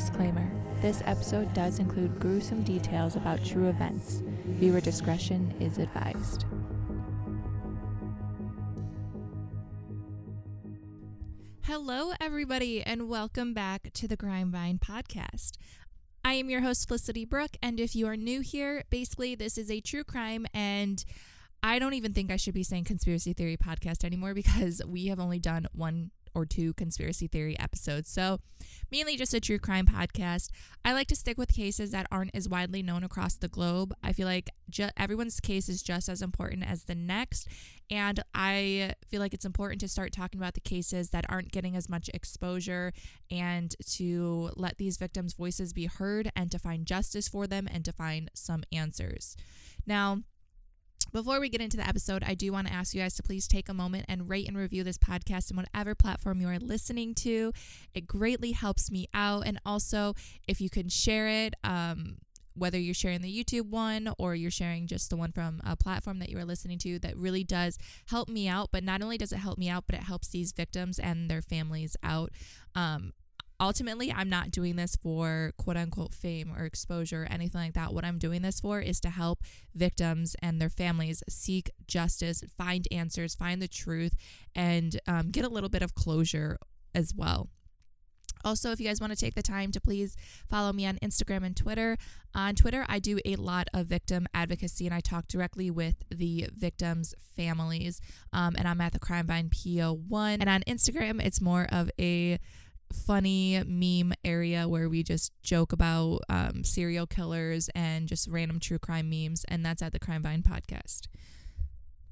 Disclaimer This episode does include gruesome details about true events. Viewer discretion is advised. Hello, everybody, and welcome back to the Vine podcast. I am your host, Felicity Brooke, and if you are new here, basically, this is a true crime and I don't even think I should be saying conspiracy theory podcast anymore because we have only done one or two conspiracy theory episodes. So, mainly just a true crime podcast. I like to stick with cases that aren't as widely known across the globe. I feel like ju- everyone's case is just as important as the next. And I feel like it's important to start talking about the cases that aren't getting as much exposure and to let these victims' voices be heard and to find justice for them and to find some answers. Now, before we get into the episode, I do want to ask you guys to please take a moment and rate and review this podcast on whatever platform you are listening to. It greatly helps me out. And also, if you can share it, um, whether you're sharing the YouTube one or you're sharing just the one from a platform that you are listening to, that really does help me out. But not only does it help me out, but it helps these victims and their families out. Um, ultimately, I'm not doing this for quote unquote fame or exposure or anything like that. What I'm doing this for is to help victims and their families seek justice, find answers, find the truth, and um, get a little bit of closure as well. Also, if you guys want to take the time to please follow me on Instagram and Twitter. On Twitter, I do a lot of victim advocacy and I talk directly with the victims' families. Um, and I'm at the Crime Vine PO1. And on Instagram, it's more of a funny meme area where we just joke about um, serial killers and just random true crime memes, and that's at the Crime Vine podcast.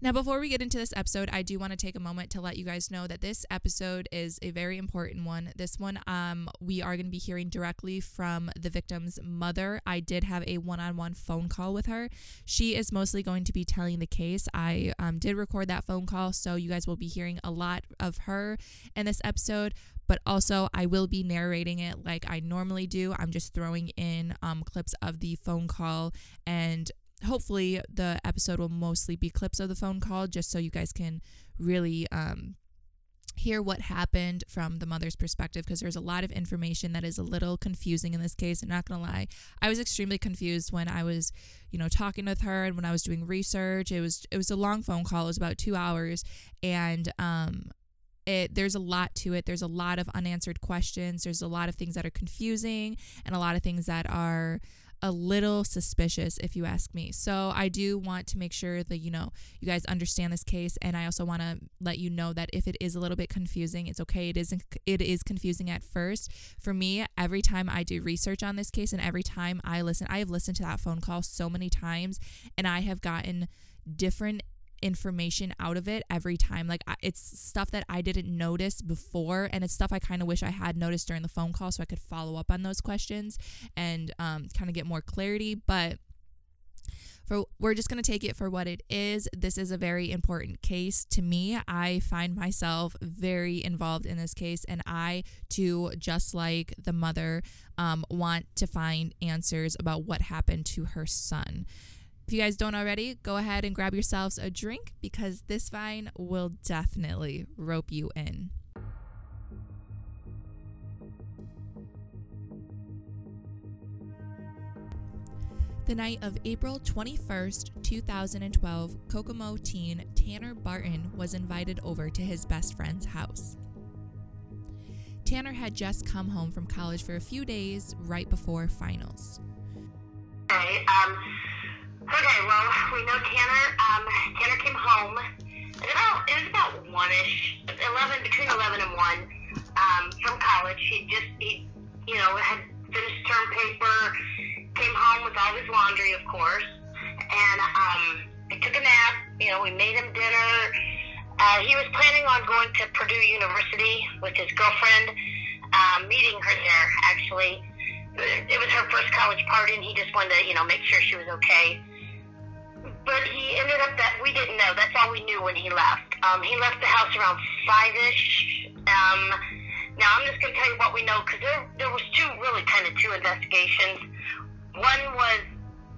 Now, before we get into this episode, I do want to take a moment to let you guys know that this episode is a very important one. This one, um, we are going to be hearing directly from the victim's mother. I did have a one on one phone call with her. She is mostly going to be telling the case. I um, did record that phone call, so you guys will be hearing a lot of her in this episode but also I will be narrating it like I normally do. I'm just throwing in um, clips of the phone call and hopefully the episode will mostly be clips of the phone call just so you guys can really um, hear what happened from the mother's perspective because there's a lot of information that is a little confusing in this case. I'm not gonna lie, I was extremely confused when I was, you know, talking with her and when I was doing research. It was it was a long phone call. It was about two hours, and um, it there's a lot to it. There's a lot of unanswered questions. There's a lot of things that are confusing and a lot of things that are a little suspicious if you ask me. So I do want to make sure that you know you guys understand this case and I also want to let you know that if it is a little bit confusing, it's okay. It isn't it is confusing at first. For me, every time I do research on this case and every time I listen, I have listened to that phone call so many times and I have gotten different information out of it every time. Like it's stuff that I didn't notice before, and it's stuff I kind of wish I had noticed during the phone call so I could follow up on those questions and um, kind of get more clarity. But for we're just going to take it for what it is. This is a very important case to me. I find myself very involved in this case, and I too, just like the mother, um, want to find answers about what happened to her son. If you guys don't already, go ahead and grab yourselves a drink because this vine will definitely rope you in. The night of April 21st, 2012, Kokomo teen Tanner Barton was invited over to his best friend's house. Tanner had just come home from college for a few days right before finals. Hey, um, Okay, well, we know Tanner. Um, Tanner came home. It was about it was about one ish, eleven between eleven and one, um, from college. He just he, you know, had finished term paper, came home with all his laundry, of course, and um, he took a nap. You know, we made him dinner. Uh, he was planning on going to Purdue University with his girlfriend, um, meeting her there actually. It was her first college party, and he just wanted to, you know, make sure she was okay but he ended up that we didn't know. That's all we knew when he left. Um, he left the house around five ish. Um, now I'm just gonna tell you what we know because there there was two really kind of two investigations. One was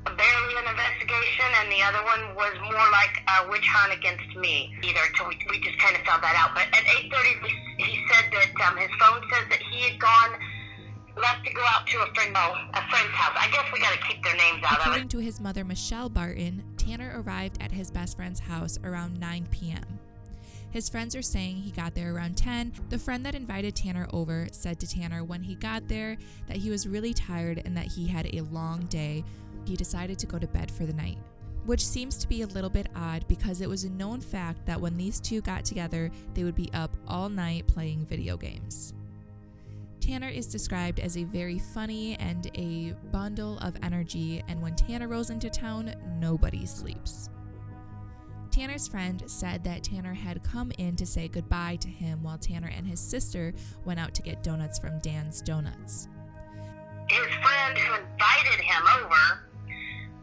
barely an investigation, and the other one was more like a witch hunt against me. Either so we, we just kind of found that out. But at 8:30, he said that um, his phone says that he had gone left to go out to a friend, oh, a friend's house. I guess we got to keep their names out According of it. to his mother, Michelle Barton, Tanner arrived at his best friend's house around 9 p.m. His friends are saying he got there around 10. The friend that invited Tanner over said to Tanner when he got there that he was really tired and that he had a long day. He decided to go to bed for the night, which seems to be a little bit odd because it was a known fact that when these two got together, they would be up all night playing video games. Tanner is described as a very funny and a bundle of energy, and when Tanner rolls into town, nobody sleeps. Tanner's friend said that Tanner had come in to say goodbye to him while Tanner and his sister went out to get donuts from Dan's Donuts. His friend who invited him over,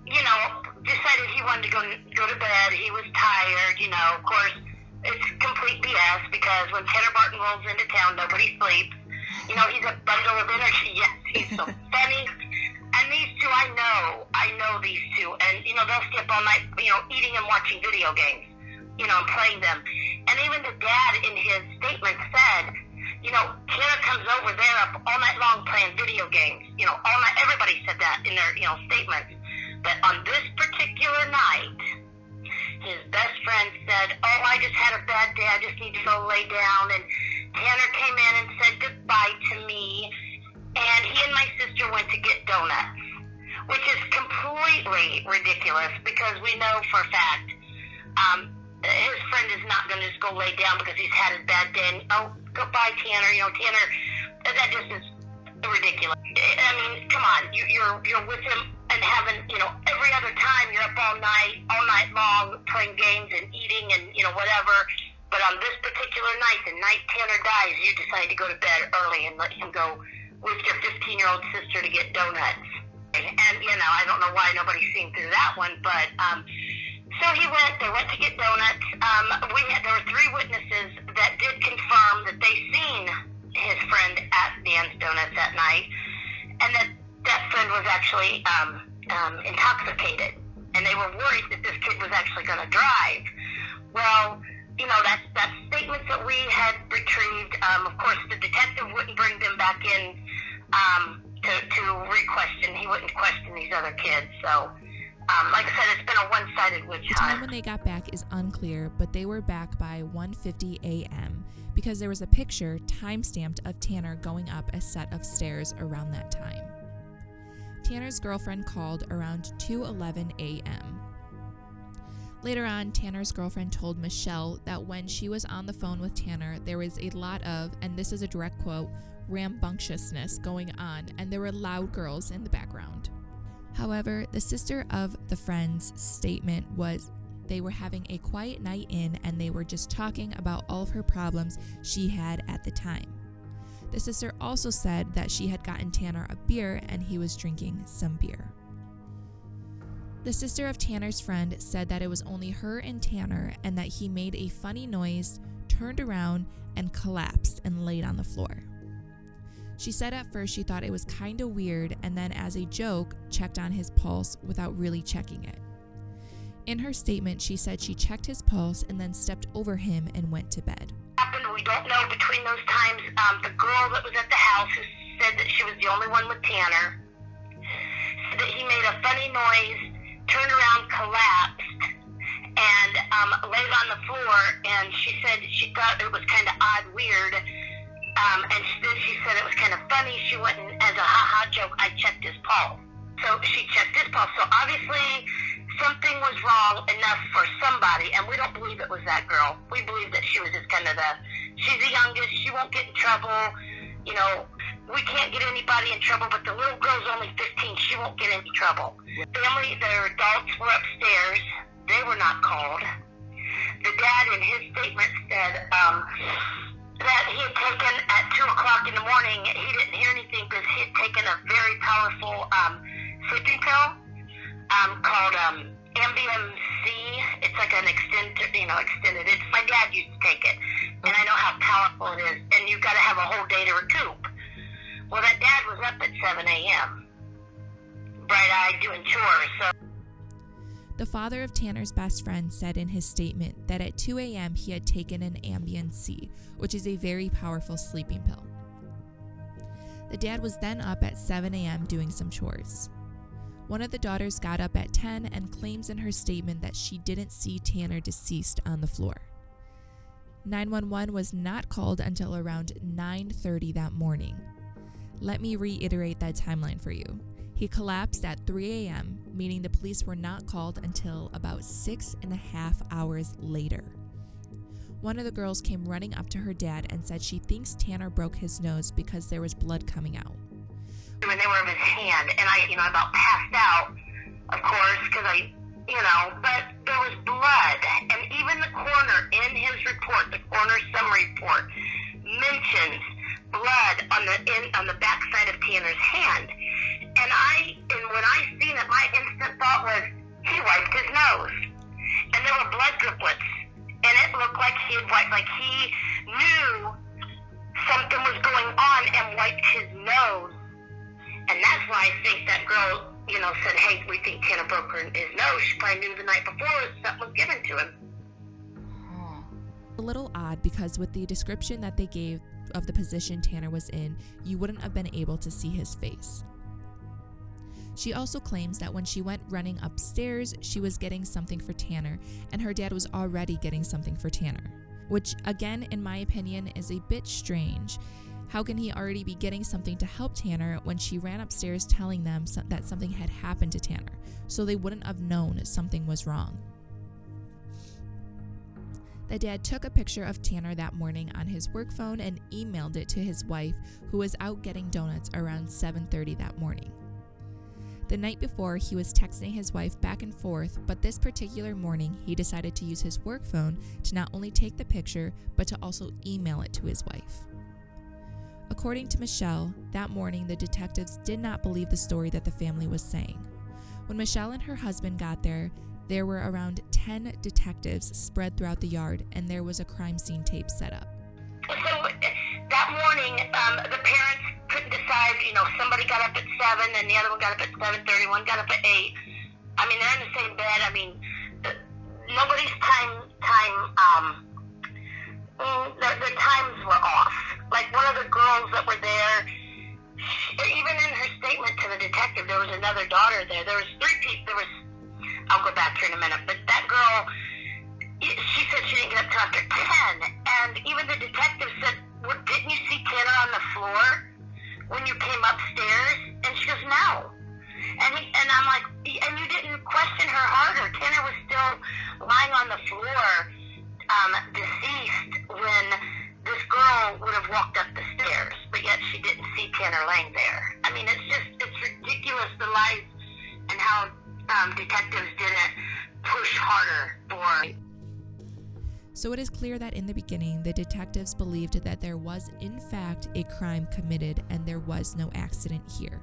you know, decided he wanted to go go to bed. He was tired. You know, of course, it's complete BS because when Tanner Barton rolls into town, nobody sleeps. You know, he's a bundle of energy. Yes, he's so funny. And these two, I know, I know these two, and you know they'll stay up all night, you know, eating and watching video games, you know, and playing them. And even the dad in his statement said, you know, Tanner comes over there up all night long playing video games. You know, all night. Everybody said that in their, you know, statements. But on this particular night, his best friend said, "Oh, I just had a bad day. I just need to go lay down." And Tanner came in and said goodbye to me, and he and my sister went to get donuts, which is completely ridiculous because we know for a fact um, his friend is not going to just go lay down because he's had a bad day. And, oh, goodbye, Tanner. You know, Tanner, that just is ridiculous. I mean, come on, you, you're you're with him and having, you know, every other time you're up all night, all night long playing games and eating and you know whatever. But on this particular night, the night Tanner dies, you decide to go to bed early and let him go with your 15 year old sister to get donuts. And you know, I don't know why nobody's seen through that one, but um, so he went. They went to get donuts. Um, we had, there were three witnesses that did confirm that they seen his friend at Dan's Donuts that night, and that that friend was actually um, um, intoxicated, and they were worried that this kid was actually going to drive. Well, you know, that's that's statements that we had retrieved. Um, of course, the detective wouldn't bring them back in um, to to re-question. He wouldn't question these other kids. So, um, like I said, it's been a one-sided witch The time when they got back is unclear, but they were back by 1:50 a.m. because there was a picture time-stamped of Tanner going up a set of stairs around that time. Tanner's girlfriend called around 2:11 a.m. Later on, Tanner's girlfriend told Michelle that when she was on the phone with Tanner, there was a lot of, and this is a direct quote, rambunctiousness going on, and there were loud girls in the background. However, the sister of the friend's statement was they were having a quiet night in and they were just talking about all of her problems she had at the time. The sister also said that she had gotten Tanner a beer and he was drinking some beer. The sister of Tanner's friend said that it was only her and Tanner and that he made a funny noise, turned around, and collapsed and laid on the floor. She said at first she thought it was kind of weird and then, as a joke, checked on his pulse without really checking it. In her statement, she said she checked his pulse and then stepped over him and went to bed. We don't know between those times. Um, the girl that was at the house who said that she was the only one with Tanner said that he made a funny noise, turned around, collapsed, and um, laid on the floor. And she said she thought it was kind of odd, weird. Um, and then she said it was kind of funny. She went and, as a ha ha joke, I checked his pulse. So she checked his pulse. So obviously something was wrong enough for somebody, and we don't believe it was that girl. We believe that she was just kind of the, she's the youngest, she won't get in trouble. You know, we can't get anybody in trouble, but the little girl's only 15, she won't get into trouble. Family, their adults were upstairs. They were not called. The dad, in his statement, said um, that he had taken at 2 o'clock in the morning, he didn't hear anything because he had taken a very powerful um, sleeping pill um, called um, Ambien C. It's like an extended, you know, extended. It's my dad used to take it, and I know how powerful it is. 7 a.m. bright-eyed doing chores. So The father of Tanner's best friend said in his statement that at 2 a.m. he had taken an Ambien C, which is a very powerful sleeping pill. The dad was then up at 7 a.m. doing some chores. One of the daughters got up at 10 and claims in her statement that she didn't see Tanner deceased on the floor. 911 was not called until around 9:30 that morning. Let me reiterate that timeline for you. He collapsed at 3 a.m., meaning the police were not called until about six and a half hours later. One of the girls came running up to her dad and said she thinks Tanner broke his nose because there was blood coming out. When they were in his hand, and I, you know, about passed out, of course, because I, you know, but there was blood, and even the coroner in his report, the coroner summary report, mentions blood on the in on the backside of Tanner's hand, and I, and when I seen it, my instant thought was he wiped his nose, and there were blood driplets and it looked like he had wiped, like he knew something was going on and wiped his nose. And that's why I think that girl, you know, said, hey, we think Tanner broke her his nose. She probably knew the night before something was given to him. A little odd because with the description that they gave of the position Tanner was in, you wouldn't have been able to see his face. She also claims that when she went running upstairs, she was getting something for Tanner, and her dad was already getting something for Tanner, which, again, in my opinion, is a bit strange. How can he already be getting something to help Tanner when she ran upstairs telling them that something had happened to Tanner, so they wouldn't have known something was wrong? The dad took a picture of Tanner that morning on his work phone and emailed it to his wife, who was out getting donuts around 7:30 that morning. The night before, he was texting his wife back and forth, but this particular morning, he decided to use his work phone to not only take the picture, but to also email it to his wife. According to Michelle, that morning the detectives did not believe the story that the family was saying. When Michelle and her husband got there, there were around 10 detectives spread throughout the yard, and there was a crime scene tape set up. So that morning, um, the parents couldn't decide. You know, somebody got up at seven, and the other one got up at seven thirty. One got up at eight. I mean, they're in the same bed. I mean, nobody's time time um mm, the, the times were off. Like one of the girls that were there, even in her statement to the detective, there was another daughter there. There was three people. There was. I'll go back here in a minute, but that girl. She said she didn't get up till after ten, and even the detective said, well, "Didn't you see Tanner on the floor?" when you came upstairs? And she goes, no. And he, and I'm like, and you didn't question her harder. Tanner was still lying on the floor, um, deceased when this girl would have walked up the stairs, but yet she didn't see Tanner laying there. I mean, it's just, it's ridiculous the lies and how um, detectives didn't push harder for so it is clear that in the beginning, the detectives believed that there was, in fact, a crime committed and there was no accident here.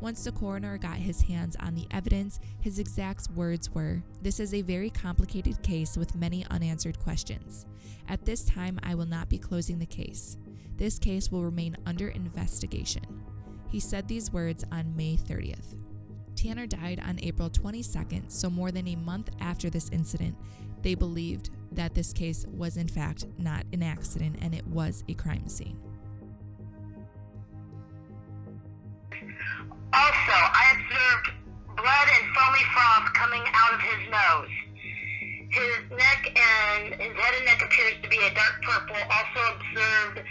Once the coroner got his hands on the evidence, his exact words were This is a very complicated case with many unanswered questions. At this time, I will not be closing the case. This case will remain under investigation. He said these words on May 30th. Tanner died on April 22nd, so more than a month after this incident, they believed that this case was, in fact, not an accident and it was a crime scene. Also, I observed blood and foamy froth coming out of his nose. His neck and his head and neck appears to be a dark purple. Also observed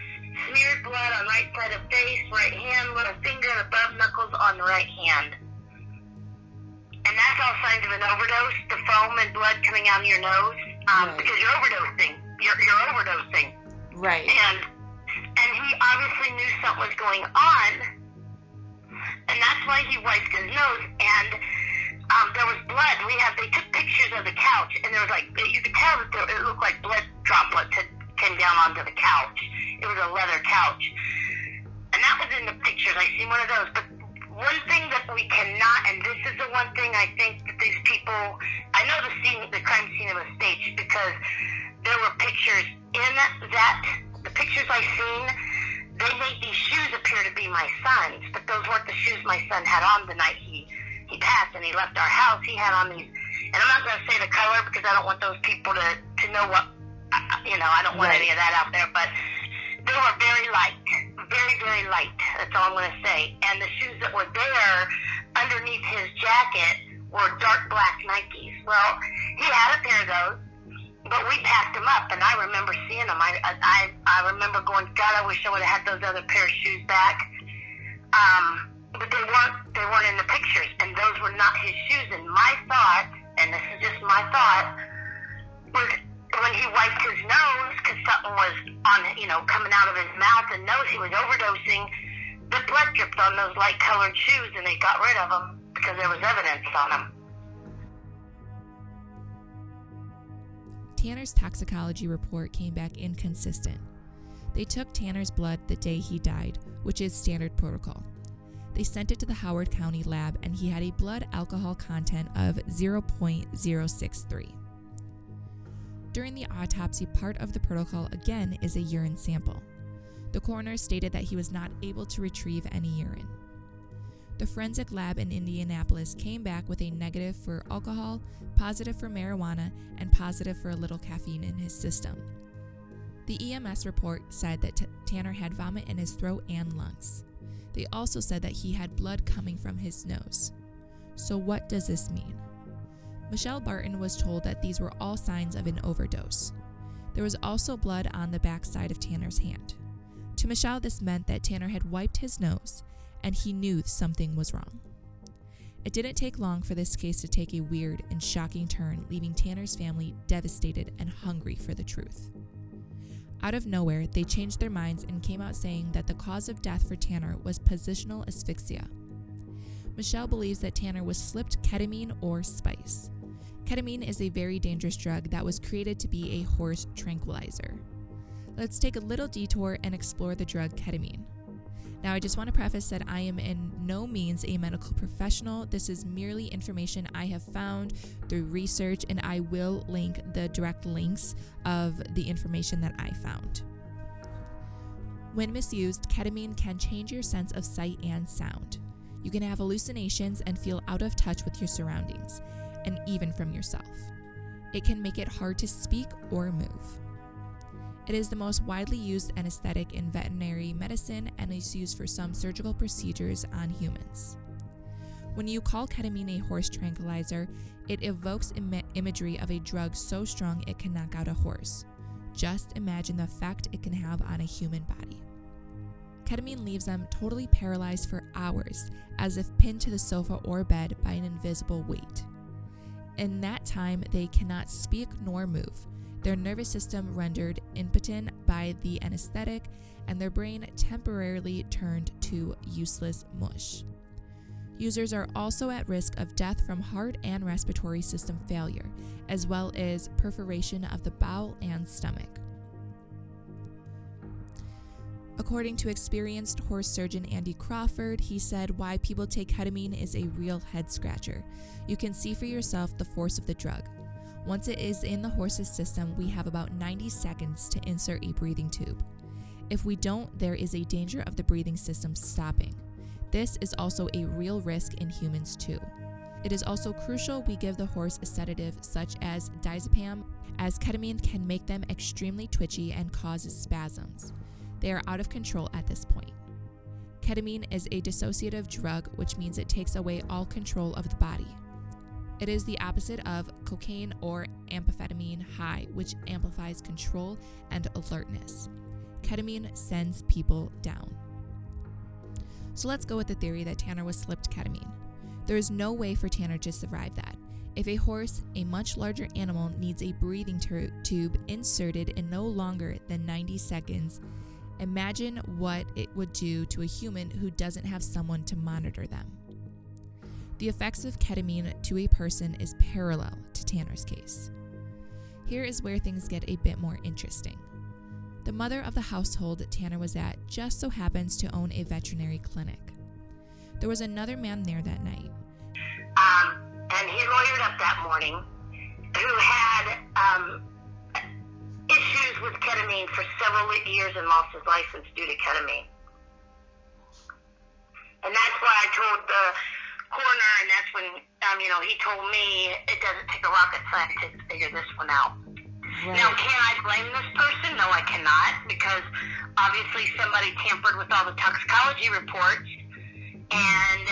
smeared blood on right side of face, right hand, little finger, and above knuckles on the right hand and that's all signs of an overdose. The foam and blood coming out of your nose, um, right. because you're overdosing. You're, you're overdosing. Right. And and he obviously knew something was going on, and that's why he wiped his nose. And um, there was blood. We have they took pictures of the couch, and there was like you could tell that there, it looked like blood droplets had came down onto the couch. It was a leather couch, and that was in the pictures. I seen one of those, but one thing that we cannot, and this is the one thing I think that these people, I know the scene, the crime scene was staged because there were pictures in that, the pictures I seen, they made these shoes appear to be my son's, but those weren't the shoes my son had on the night he, he passed and he left our house. He had on these, and I'm not going to say the color because I don't want those people to, to know what, you know, I don't want right. any of that out there, but they were very light, very, very light. That's all I'm going to say. And the shoes that were there underneath his jacket were dark black Nikes. Well, he had a pair of those, but we packed them up, and I remember seeing them. I, I, I remember going, God, I wish I would have had those other pair of shoes back. Um, but they weren't, they weren't in the pictures, and those were not his shoes. And my thought, and this is just my thought, was when he wiped something was on, you know, coming out of his mouth and nose, he was overdosing. The blood dripped on those light colored shoes, and they got rid of them because there was evidence on them. Tanner's toxicology report came back inconsistent. They took Tanner's blood the day he died, which is standard protocol. They sent it to the Howard County lab and he had a blood alcohol content of 0.063. During the autopsy, part of the protocol again is a urine sample. The coroner stated that he was not able to retrieve any urine. The forensic lab in Indianapolis came back with a negative for alcohol, positive for marijuana, and positive for a little caffeine in his system. The EMS report said that T- Tanner had vomit in his throat and lungs. They also said that he had blood coming from his nose. So, what does this mean? Michelle Barton was told that these were all signs of an overdose. There was also blood on the backside of Tanner's hand. To Michelle, this meant that Tanner had wiped his nose and he knew something was wrong. It didn't take long for this case to take a weird and shocking turn, leaving Tanner's family devastated and hungry for the truth. Out of nowhere, they changed their minds and came out saying that the cause of death for Tanner was positional asphyxia. Michelle believes that Tanner was slipped ketamine or spice. Ketamine is a very dangerous drug that was created to be a horse tranquilizer. Let's take a little detour and explore the drug ketamine. Now, I just want to preface that I am in no means a medical professional. This is merely information I have found through research, and I will link the direct links of the information that I found. When misused, ketamine can change your sense of sight and sound. You can have hallucinations and feel out of touch with your surroundings, and even from yourself. It can make it hard to speak or move. It is the most widely used anesthetic in veterinary medicine and is used for some surgical procedures on humans. When you call ketamine a horse tranquilizer, it evokes Im- imagery of a drug so strong it can knock out a horse. Just imagine the effect it can have on a human body. Ketamine leaves them totally paralyzed for hours, as if pinned to the sofa or bed by an invisible weight. In that time, they cannot speak nor move, their nervous system rendered impotent by the anesthetic, and their brain temporarily turned to useless mush. Users are also at risk of death from heart and respiratory system failure, as well as perforation of the bowel and stomach. According to experienced horse surgeon Andy Crawford, he said why people take ketamine is a real head scratcher. You can see for yourself the force of the drug. Once it is in the horse's system, we have about 90 seconds to insert a breathing tube. If we don't, there is a danger of the breathing system stopping. This is also a real risk in humans too. It is also crucial we give the horse a sedative such as diazepam, as ketamine can make them extremely twitchy and causes spasms. They are out of control at this point. Ketamine is a dissociative drug, which means it takes away all control of the body. It is the opposite of cocaine or amphetamine high, which amplifies control and alertness. Ketamine sends people down. So let's go with the theory that Tanner was slipped ketamine. There is no way for Tanner to survive that. If a horse, a much larger animal, needs a breathing tube inserted in no longer than 90 seconds, imagine what it would do to a human who doesn't have someone to monitor them. The effects of ketamine to a person is parallel to Tanner's case. Here is where things get a bit more interesting. The mother of the household Tanner was at just so happens to own a veterinary clinic. There was another man there that night. Um, and he lawyered up that morning who had um, with ketamine for several years and lost his license due to ketamine. And that's why I told the coroner, and that's when um, you know he told me it doesn't take a rocket scientist to figure this one out. Right. Now, can I blame this person? No, I cannot, because obviously somebody tampered with all the toxicology reports, and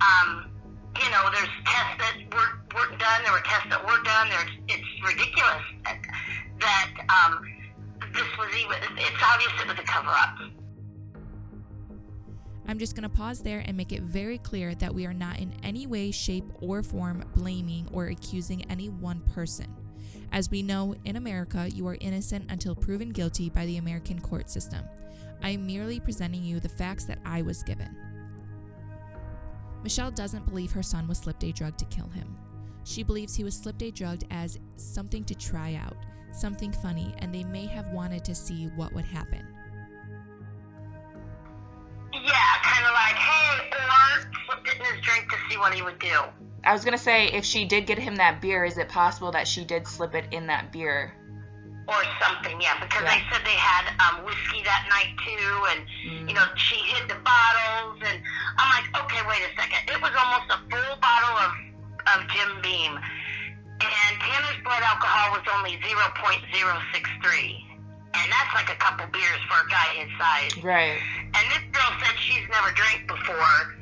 um, you know, there's tests that were weren't done. There were tests that were done. There's it's ridiculous that um, this was even. It's obvious it was a cover up. I'm just going to pause there and make it very clear that we are not in any way, shape, or form blaming or accusing any one person. As we know, in America, you are innocent until proven guilty by the American court system. I am merely presenting you the facts that I was given. Michelle doesn't believe her son was slipped a drug to kill him. She believes he was slipped a drug as something to try out, something funny, and they may have wanted to see what would happen. Yeah, kind of like, hey, or slipped it in his drink to see what he would do. I was gonna say, if she did get him that beer, is it possible that she did slip it in that beer? Or something, yeah, because Yeah. they said they had um, whiskey that night too, and Mm. you know she hid the bottles, and I'm like, okay, wait a second, it was almost a full bottle of of Jim Beam, and Tanner's blood alcohol was only 0.063, and that's like a couple beers for a guy his size. Right. And this girl said she's never drank before,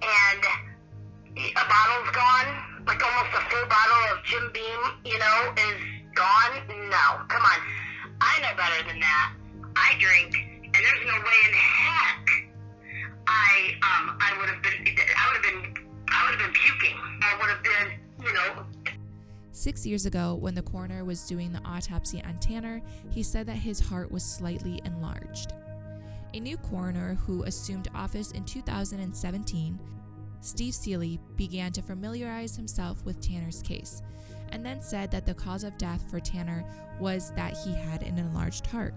and a bottle's gone, like almost a full bottle of Jim Beam, you know, is gone. No, come on, I know better than that. I drink, and there's no way in heck I um I would have been I would have been I would have been puking. I would have been, you know, Six years ago, when the coroner was doing the autopsy on Tanner, he said that his heart was slightly enlarged. A new coroner who assumed office in 2017, Steve Seeley, began to familiarize himself with Tanner's case, and then said that the cause of death for Tanner was that he had an enlarged heart.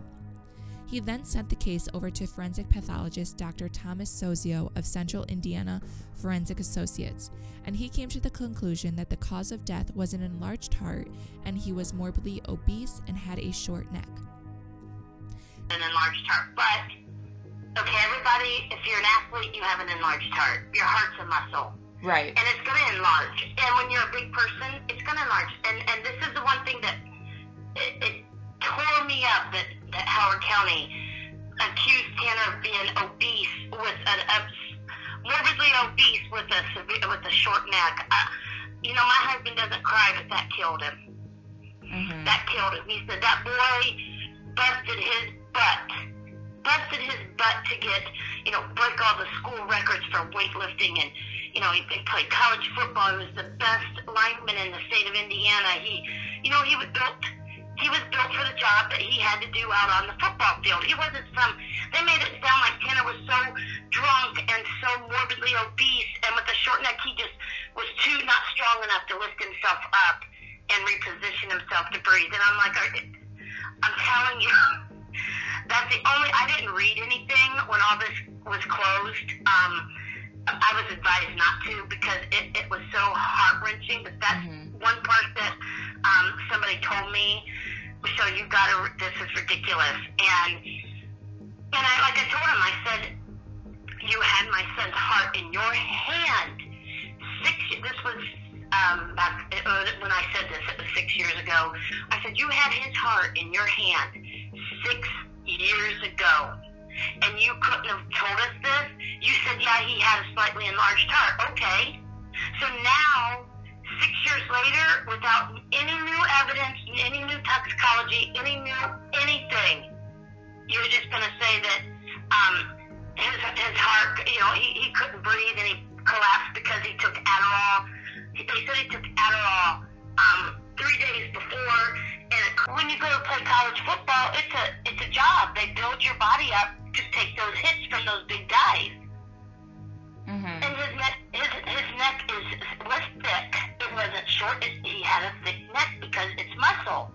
He then sent the case over to forensic pathologist Dr. Thomas Sozio of Central Indiana Forensic Associates, and he came to the conclusion that the cause of death was an enlarged heart and he was morbidly obese and had a short neck. an enlarged heart. But okay, everybody, if you're an athlete, you have an enlarged heart. Your heart's a muscle. Right. and it's going to enlarge. And when you're a big person, it's going to enlarge. And and this is the one thing that it, it tore me up that, that Howard County accused Tanner of being obese with an a, morbidly obese with a severe, with a short neck. Uh, you know, my husband doesn't cry, but that killed him. hmm That killed him. He said that boy busted his butt, busted his butt to get, you know, break all the school records for weightlifting, and you know, he, he played college football. He was the best lineman in the state of Indiana. He, you know, he was built. He was built for the job that he had to do out on the football field. He wasn't some. They made it sound like Tanner was so drunk and so morbidly obese, and with a short neck, he just was too not strong enough to lift himself up and reposition himself to breathe. And I'm like, I'm telling you, that's the only. I didn't read anything when all this was closed. Um, I was advised not to because it, it was so heart wrenching. But that's Mhm. one part that um, somebody told me. So you got to. This is ridiculous. And and I like I told him. I said, you had my son's heart in your hand. Six. This was um, back uh, when I said this. It was six years ago. I said you had his heart in your hand six years ago, and you couldn't have told us this. You said, yeah, he had a slightly enlarged heart. Okay. So now, six years later, without any new evidence, any new toxicology, any new anything, you're just going to say that um, his, his heart, you know, he, he couldn't breathe and he collapsed because he took Adderall. They said he took Adderall um, three days before. And when you go to play college football, it's a it's a job. They build your body up to take those hits from those big guys. Mm-hmm. And his his, his wasn't short. It, he had a thick neck because it's muscle.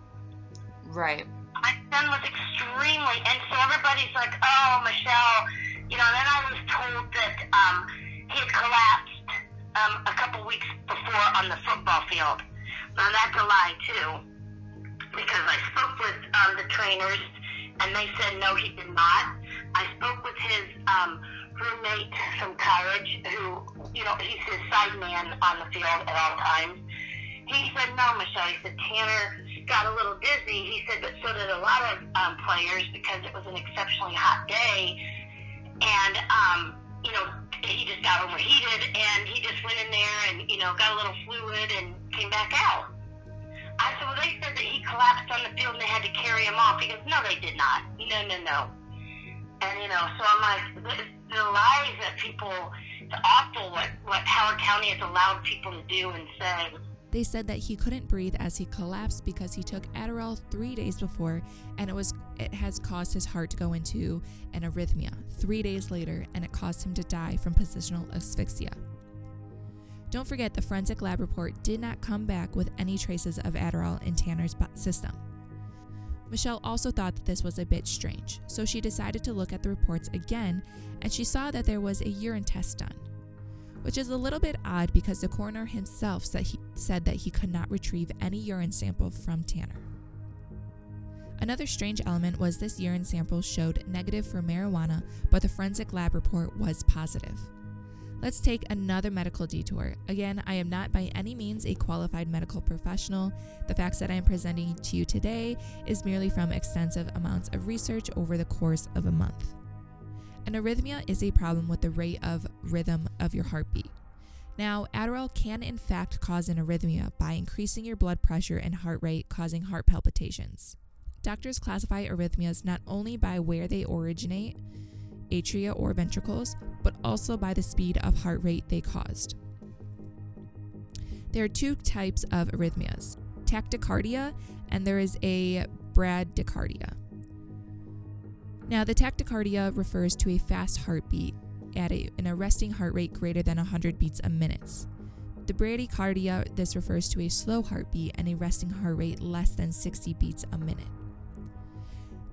Right. My son was extremely, and so everybody's like, "Oh, Michelle," you know. Then I was told that um, he had collapsed um, a couple weeks before on the football field. Now that's a lie too, because I spoke with um, the trainers, and they said no, he did not. I spoke with his um, roommate from college, who you know he's his side man on the field at all times. He said no, Michelle. He said Tanner got a little dizzy. He said, but so did a lot of um, players because it was an exceptionally hot day, and um, you know he just got overheated and he just went in there and you know got a little fluid and came back out. I said, well, they said that he collapsed on the field and they had to carry him off. He goes, no, they did not. No, no, no. And you know, so I'm like, the, the lies that people, it's awful what what Howard County has allowed people to do and say. They said that he couldn't breathe as he collapsed because he took Adderall three days before, and it was it has caused his heart to go into an arrhythmia three days later, and it caused him to die from positional asphyxia. Don't forget, the forensic lab report did not come back with any traces of Adderall in Tanner's system. Michelle also thought that this was a bit strange, so she decided to look at the reports again, and she saw that there was a urine test done which is a little bit odd because the coroner himself said, he, said that he could not retrieve any urine sample from Tanner. Another strange element was this urine sample showed negative for marijuana, but the forensic lab report was positive. Let's take another medical detour. Again, I am not by any means a qualified medical professional. The facts that I am presenting to you today is merely from extensive amounts of research over the course of a month. An arrhythmia is a problem with the rate of rhythm of your heartbeat. Now, Adderall can in fact cause an arrhythmia by increasing your blood pressure and heart rate, causing heart palpitations. Doctors classify arrhythmias not only by where they originate, atria or ventricles, but also by the speed of heart rate they caused. There are two types of arrhythmias tachycardia, and there is a bradycardia. Now, the tachycardia refers to a fast heartbeat at a, an arresting heart rate greater than 100 beats a minute. The bradycardia, this refers to a slow heartbeat and a resting heart rate less than 60 beats a minute.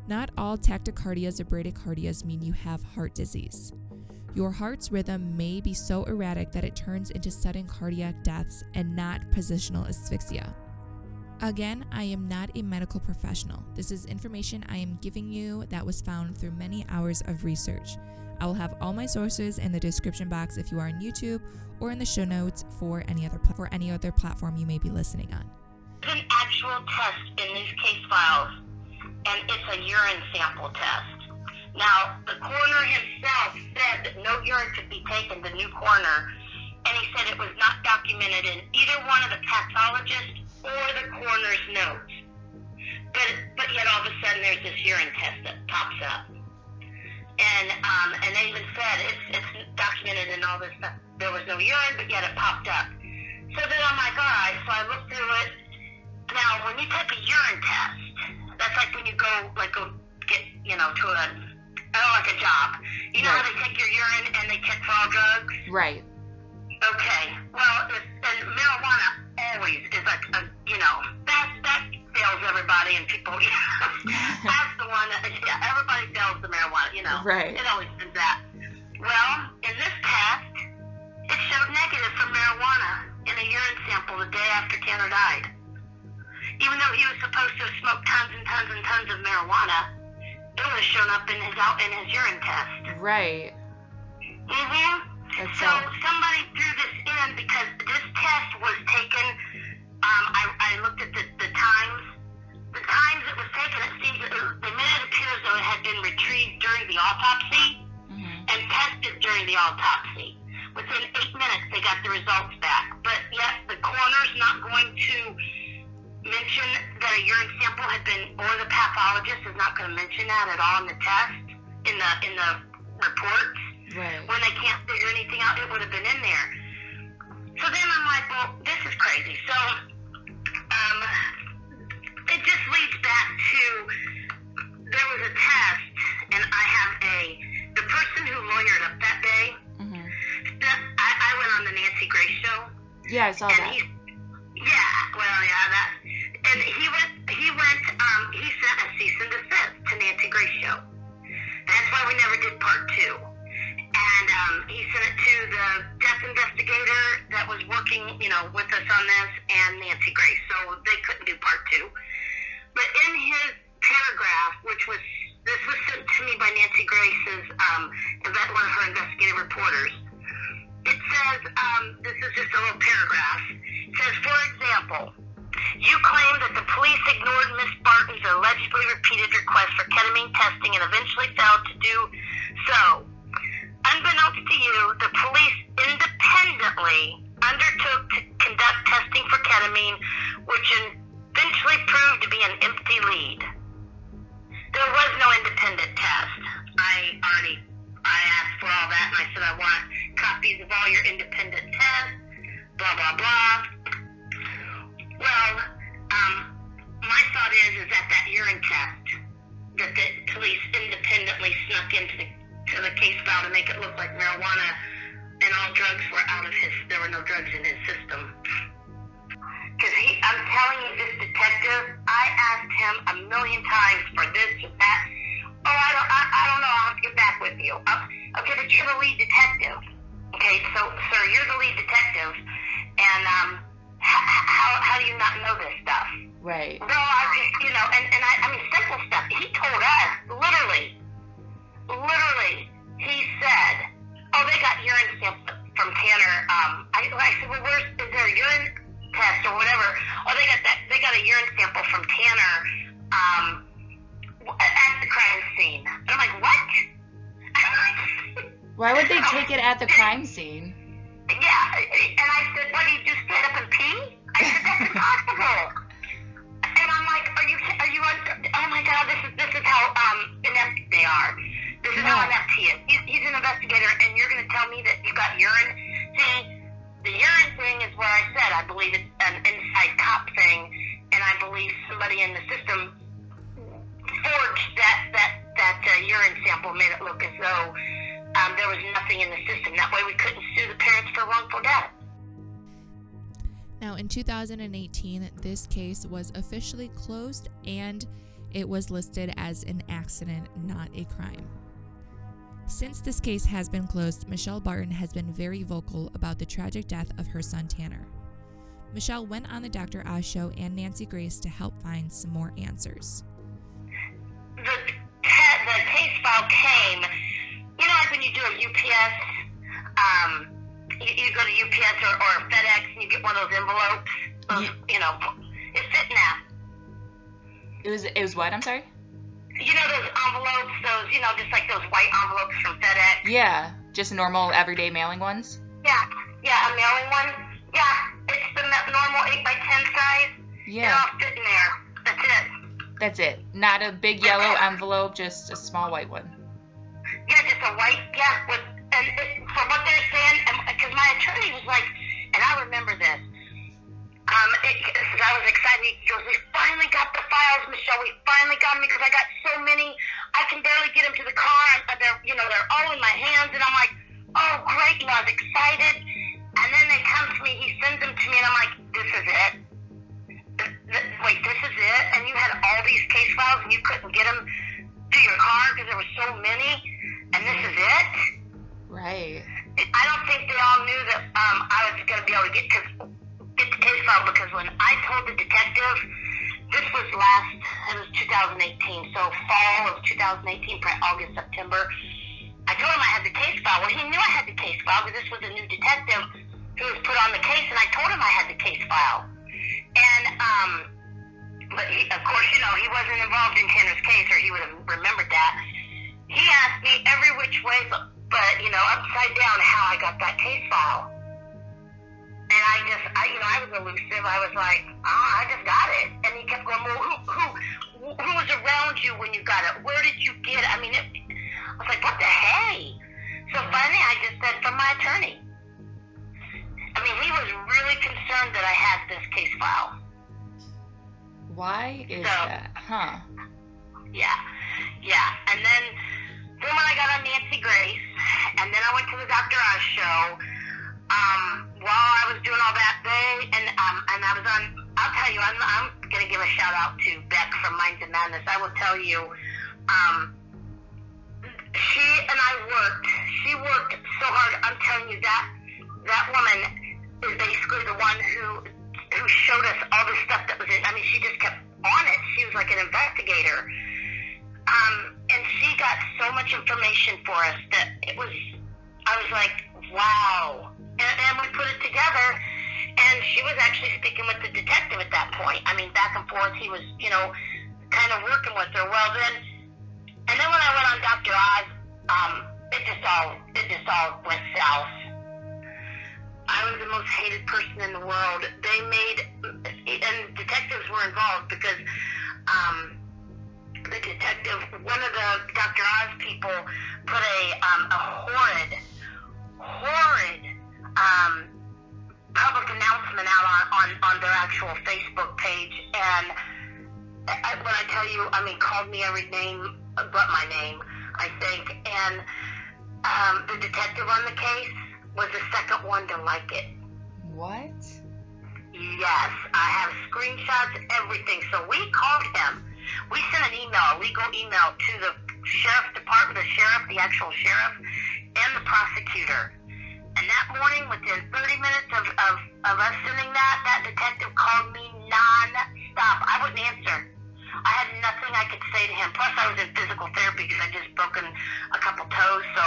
Not all tachycardias or bradycardias mean you have heart disease. Your heart's rhythm may be so erratic that it turns into sudden cardiac deaths and not positional asphyxia. Again, I am not a medical professional. This is information I am giving you that was found through many hours of research. I will have all my sources in the description box if you are on YouTube or in the show notes for any other pl- for any other platform you may be listening on. An actual test in these case files, and it's a urine sample test. Now, the coroner himself said that no urine could be taken, the new coroner, and he said it was not documented in either one of the pathologists or the coroner's notes. But but yet all of a sudden there's this urine test that pops up. And um, and they even said it's it's documented in all this stuff. There was no urine, but yet it popped up. So then I'm like, all right. So I looked through it. Now, when you take a urine test, that's like when you go like go get you know to a oh like a job. You know right. how they take your urine and they check for all drugs. Right. Okay. Well, if, and marijuana always is like a, you know that that fails everybody and people. that's the one that yeah, everybody fails the marijuana. You know, right? It always is that. Well, in this test, it showed negative for marijuana in a urine sample the day after Tanner died. Even though he was supposed to have smoked tons and tons and tons of marijuana, it would have shown up in his out in his urine test. Right. Mhm. So somebody threw this in because this test was taken. Um, I, I looked at the, the times. The times it was taken, it seems it, they made it appear as though it had been retrieved during the autopsy mm-hmm. and tested during the autopsy. Within eight minutes, they got the results back. But yet, the coroner's not going to mention that a urine sample had been, or the pathologist is not going to mention that at all in the test, in the in the reports. Right. When they can't figure anything out, it would have been in there. So then I'm like, well, this is crazy. So um, it just leads back to there was a test, and I have a the person who lawyered up that day. Mm-hmm. I, I went on the Nancy Grace show. Yeah, I saw that. He, show. That's why we never did part two and um, he sent it to the death investigator that was working, you know, with us on this, and Nancy Grace. So they couldn't do part two. But in his paragraph, which was this was sent to me by Nancy Grace's um, one of her investigative reporters. It says um, this is just a little paragraph. It says, for example, You claim that the police ignored Miss Barton's allegedly repeated request for ketamine testing and eventually failed to do so. Unbeknownst to you, the police independently undertook to conduct testing for ketamine, which eventually proved to be an empty lead. There was no independent test. I already I asked for all that and I said I want copies of all your independent tests, blah blah blah. Well, um, my thought is is that that urine test that the police independently snuck into the, to the case file to make it look like marijuana and all drugs were out of his there were no drugs in his system. Because he, I'm telling you, this detective, I asked him a million times for this or that. Oh, I don't, I, I don't know. I'll have to get back with you. Uh, okay, but you're the lead detective. Okay, so, sir, you're the lead detective, and um, how how do you not know this stuff? Right. No, I just, you know, and, and I, I mean, simple stuff. He told us, literally, literally, he said, oh, they got urine sample from Tanner. Um, I, I said, well, where's, is there a urine test or whatever? Oh, they got that, they got a urine sample from Tanner, um, at the crime scene. And I'm like, what? Why would they take it at the crime scene? Yeah, and I said, what, do you just get up and pee? I said, that's impossible. And I'm like, are you, are you, un- oh my God, this is, this is how, um, inept they are. This is how inept he is. He's, he's an investigator, and you're going to tell me that you got urine? See, the urine thing is where I said I believe it's an inside cop thing, and I believe somebody in the system forged that, that, that uh, urine sample, made it look as though um, there was nothing in the system. That way we couldn't sue the parents for wrongful death. Now, in 2018, this case was officially closed and it was listed as an accident, not a crime. Since this case has been closed, Michelle Barton has been very vocal about the tragic death of her son Tanner. Michelle went on the Dr. Oz show and Nancy Grace to help find some more answers. the the case file came. You know, like when you do a UPS, um, you, you go to UPS or, or FedEx and you get one of those envelopes. Those, Ye- You know, it's sitting there. It was it was what? I'm sorry. You know those envelopes, those you know, just like those white envelopes from FedEx. Yeah, just normal everyday mailing ones. Yeah, yeah, a mailing one. Yeah, it's the normal eight by ten size. They're Yeah, all sitting there. That's it. that's it. Not a big yellow envelope, just a small white one. Yeah, just a white, yeah, with, and it, for what they're saying, because my attorney was like, and I remember this, um, it, I was excited, he goes, we finally got the files, Michelle, we finally got them, because I got so many, I can barely get them to the car, and they're, you know, they're all in my hands, and I'm like, oh, great, know, I was excited, and then they come to me, he sends them to me, and I'm like, this is it? Wait, this is it? And you had all these case files, and you couldn't get them to your car because there were so many, and this is it? Right. I don't think they all knew that um, I was going to be able to get cause, get the case file because when I told the detective, this was last, it was 2018, so fall of 2018, probably August, September. I told him I had the case file. Well, he knew I had the case file because this was a new detective who was put on the case, and I told him I had the case file. And, um, but he, of course, you know, he wasn't involved in Tanner's case, or he would have remembered that. He asked me every which way, but, but you know, upside down, how I got that case file. And I just, I, you know, I was elusive. I was like, oh, I just got it. And he kept going, well, who, who, who was around you when you got it? Where did you get it? I mean, it, I was like, what the hey? So finally, I just said, from my attorney. I mean, he was really concerned that I had this case file. Why is So- that? Huh. Yeah, yeah. And then, then when I got on Nancy Grace, and then I went to the Dr. Oz show. Um, while I was doing all that, they and um, and I was on. I'll tell you, I'm I'm gonna give a shout out to Beck from Minds of Madness. I will tell you, um, she and I worked. She worked so hard. I'm telling you that that woman is basically the one who who showed us all the stuff that was in. I mean, she just kept on it. She was like an investigator. Um, and she got so much information for us that it was, I was like, wow. And, and we put it together, And she was actually speaking with the detective at that point. I mean, back and forth, he was, you know, kind of working with her. Well, then, and then when I went on Dr. Oz, um, it just all, it just all went south. I was the most hated person in the world. They made, and detectives were involved because um, the detective, one of the Dr. Oz people, put a, um, a horrid, horrid um, public announcement out on, on, on their actual Facebook page. And I, when I tell you, I mean, called me every name but my name, I think. And um, the detective on the case was the second one to like it. What? Yes, I have screenshots, everything. So we called him. We sent an email, a legal email to the sheriff department, the sheriff, the actual sheriff, and the prosecutor. And that morning, within 30 minutes of, of, of us sending that, that detective called me non-stop. I wouldn't answer. I had nothing I could say to him. Plus, I was in physical therapy because I just broken a couple toes. So,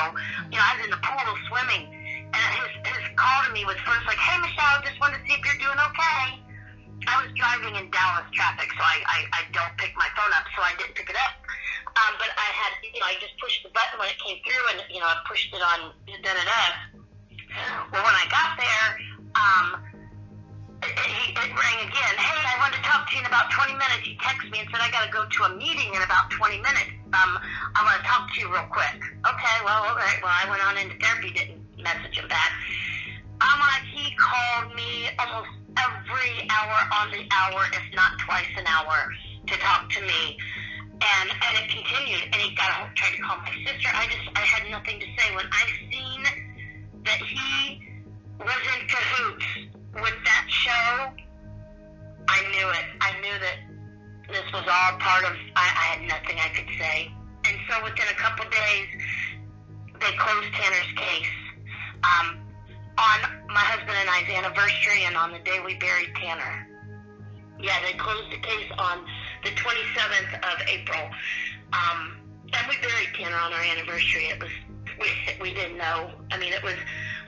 you know, I was in the pool swimming. And his, his call to me was first like, hey, Michelle, just wanted to see if you're doing okay. I was driving in Dallas traffic, so I, I, I don't pick my phone up, so I didn't pick it up. Um, but I had, you know, I just pushed the button when it came through, and, you know, I pushed it on da da da. Well, when I got there, um, it, it, it rang again. Hey, I wanted to talk to you in about 20 minutes. He texted me and said, I got to go to a meeting in about 20 minutes. Um, I want to talk to you real quick. Okay, well, all right. Well, I went on into therapy, didn't message him back. I'm like, he called me almost every hour on the hour, if not twice an hour, to talk to me. And, and it continued, and he got a, tried to call my sister. I just, I had nothing to say. When I seen that he was in cahoots with that show, I knew it. I knew that this was all part of, I, I had nothing I could say. And so within a couple days, they closed Tanner's case. Um, on my husband and I's anniversary and on the day we buried Tanner. Yeah, they closed the case on the 27th of April. Um, and we buried Tanner on our anniversary. It was, we, we didn't know. I mean, it was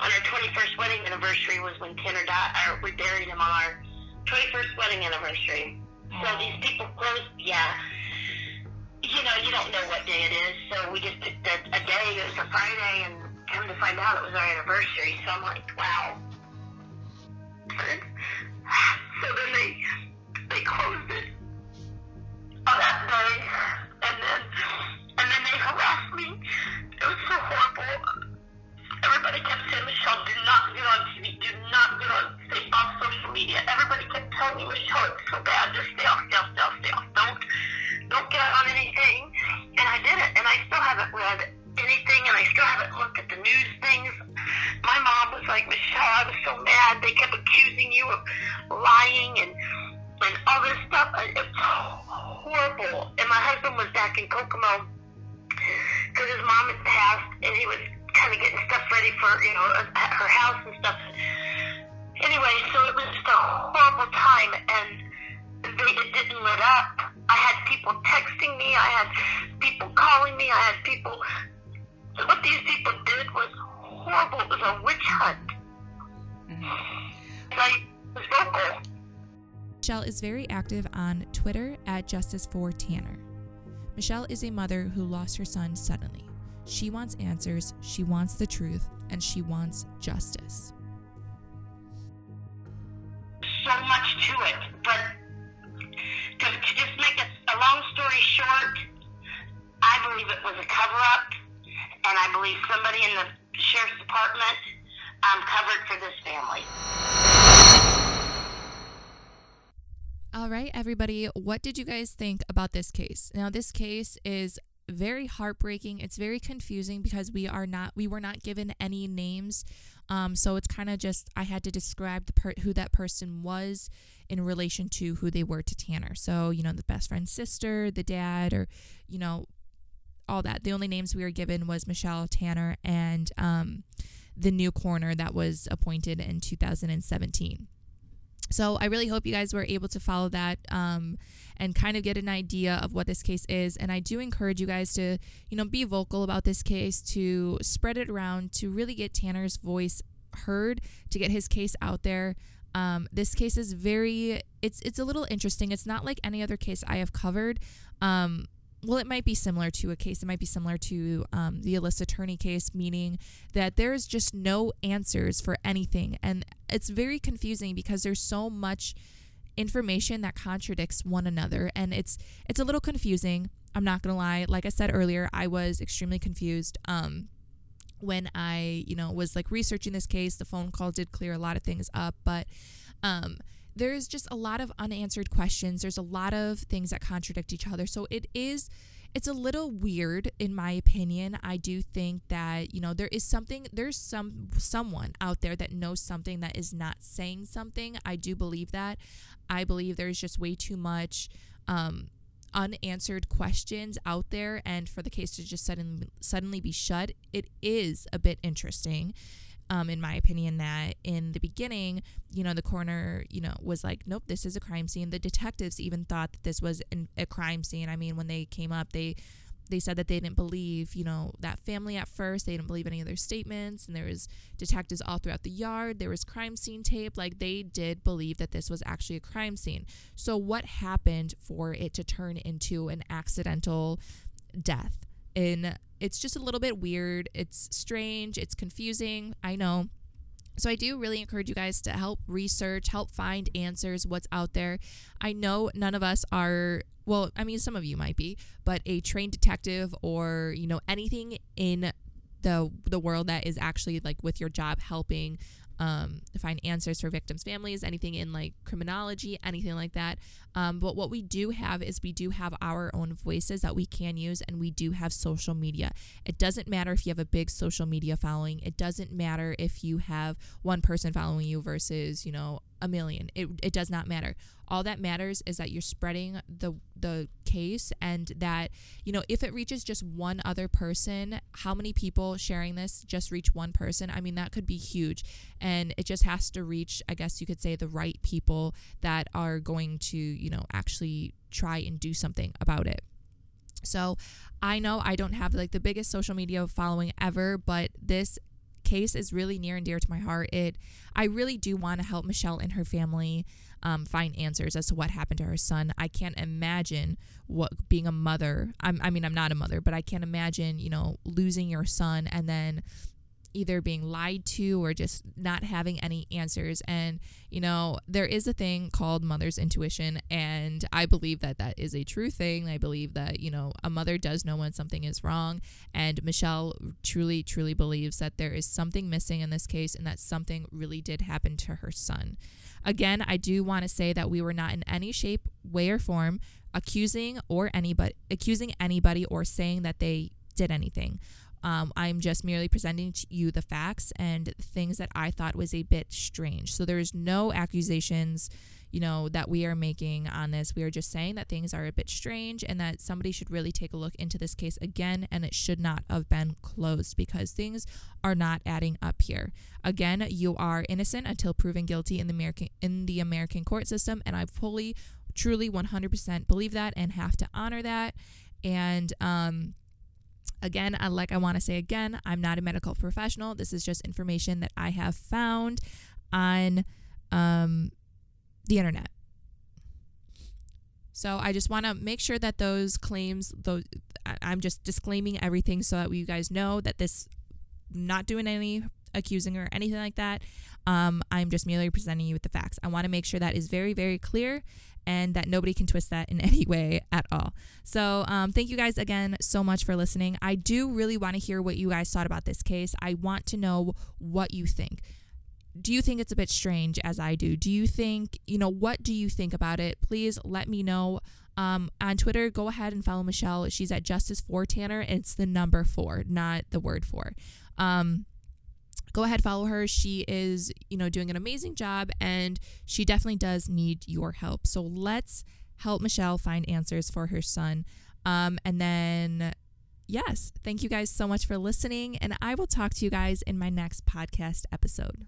on our 21st wedding anniversary was when Tanner died, or we buried him on our 21st wedding anniversary. So these people closed, yeah. You know, you don't know what day it is, so we just picked a, a day. It was a Friday, and come to find out it was our anniversary. So I'm like, wow. So then they they closed it very active on Twitter at Justice for Tanner. Michelle is a mother who lost her son suddenly. She wants answers, she wants the truth, and she wants justice. so much to it. But to, to just make a, a long story short, I believe it was a cover up, and I believe somebody in the sheriff's department um, covered for this family. Right, everybody, what did you guys think about this case? Now, this case is very heartbreaking. It's very confusing because we are not we were not given any names. Um, so it's kind of just I had to describe the per- who that person was in relation to who they were to Tanner. So, you know, the best friend's sister, the dad, or, you know, all that. The only names we were given was Michelle Tanner and um, the new coroner that was appointed in 2017. So I really hope you guys were able to follow that um, and kind of get an idea of what this case is. And I do encourage you guys to, you know, be vocal about this case, to spread it around, to really get Tanner's voice heard, to get his case out there. Um, this case is very it's it's a little interesting. It's not like any other case I have covered. Um, well, it might be similar to a case. It might be similar to um, the Alyssa Turney case, meaning that there is just no answers for anything, and it's very confusing because there's so much information that contradicts one another, and it's it's a little confusing. I'm not gonna lie. Like I said earlier, I was extremely confused. Um, when I, you know, was like researching this case, the phone call did clear a lot of things up, but um, there's just a lot of unanswered questions. There's a lot of things that contradict each other. So it is it's a little weird in my opinion. I do think that, you know, there is something there's some someone out there that knows something that is not saying something. I do believe that. I believe there's just way too much um unanswered questions out there and for the case to just suddenly suddenly be shut it is a bit interesting um, in my opinion that in the beginning you know the coroner you know was like nope this is a crime scene the detectives even thought that this was an, a crime scene i mean when they came up they they said that they didn't believe, you know, that family at first. They didn't believe any of their statements, and there was detectives all throughout the yard. There was crime scene tape. Like they did believe that this was actually a crime scene. So what happened for it to turn into an accidental death? And it's just a little bit weird. It's strange. It's confusing. I know. So I do really encourage you guys to help research, help find answers, what's out there. I know none of us are well, I mean some of you might be, but a trained detective or, you know, anything in the the world that is actually like with your job helping um, find answers for victims' families, anything in like criminology, anything like that. Um, but what we do have is we do have our own voices that we can use, and we do have social media. It doesn't matter if you have a big social media following, it doesn't matter if you have one person following you versus, you know, a million. It, it does not matter. All that matters is that you're spreading the the case and that you know if it reaches just one other person, how many people sharing this just reach one person? I mean that could be huge and it just has to reach I guess you could say the right people that are going to, you know, actually try and do something about it. So, I know I don't have like the biggest social media following ever, but this case is really near and dear to my heart. It I really do want to help Michelle and her family um, find answers as to what happened to her son. I can't imagine what being a mother. I'm, I mean, I'm not a mother, but I can't imagine you know losing your son and then either being lied to or just not having any answers. And, you know, there is a thing called mother's intuition. And I believe that that is a true thing. I believe that, you know, a mother does know when something is wrong. And Michelle truly, truly believes that there is something missing in this case and that something really did happen to her son. Again, I do want to say that we were not in any shape, way, or form accusing or anybody accusing anybody or saying that they did anything. Um, I'm just merely presenting to you the facts and things that I thought was a bit strange. So there's no accusations, you know, that we are making on this. We are just saying that things are a bit strange and that somebody should really take a look into this case again and it should not have been closed because things are not adding up here. Again, you are innocent until proven guilty in the American in the American court system and I fully truly 100% believe that and have to honor that and um Again, I like I want to say again, I'm not a medical professional. This is just information that I have found on um, the internet. So I just want to make sure that those claims, those I'm just disclaiming everything so that you guys know that this not doing any accusing or anything like that. Um, I'm just merely presenting you with the facts. I want to make sure that is very, very clear and that nobody can twist that in any way at all. So, um, thank you guys again so much for listening. I do really want to hear what you guys thought about this case. I want to know what you think. Do you think it's a bit strange as I do? Do you think, you know, what do you think about it? Please let me know. Um, on Twitter, go ahead and follow Michelle. She's at Justice for Tanner. It's the number four, not the word four. Um, go ahead follow her. She is you know doing an amazing job and she definitely does need your help. So let's help michelle find answers for her son. Um, and then yes thank you guys so much for listening and i will talk to you guys in my next podcast episode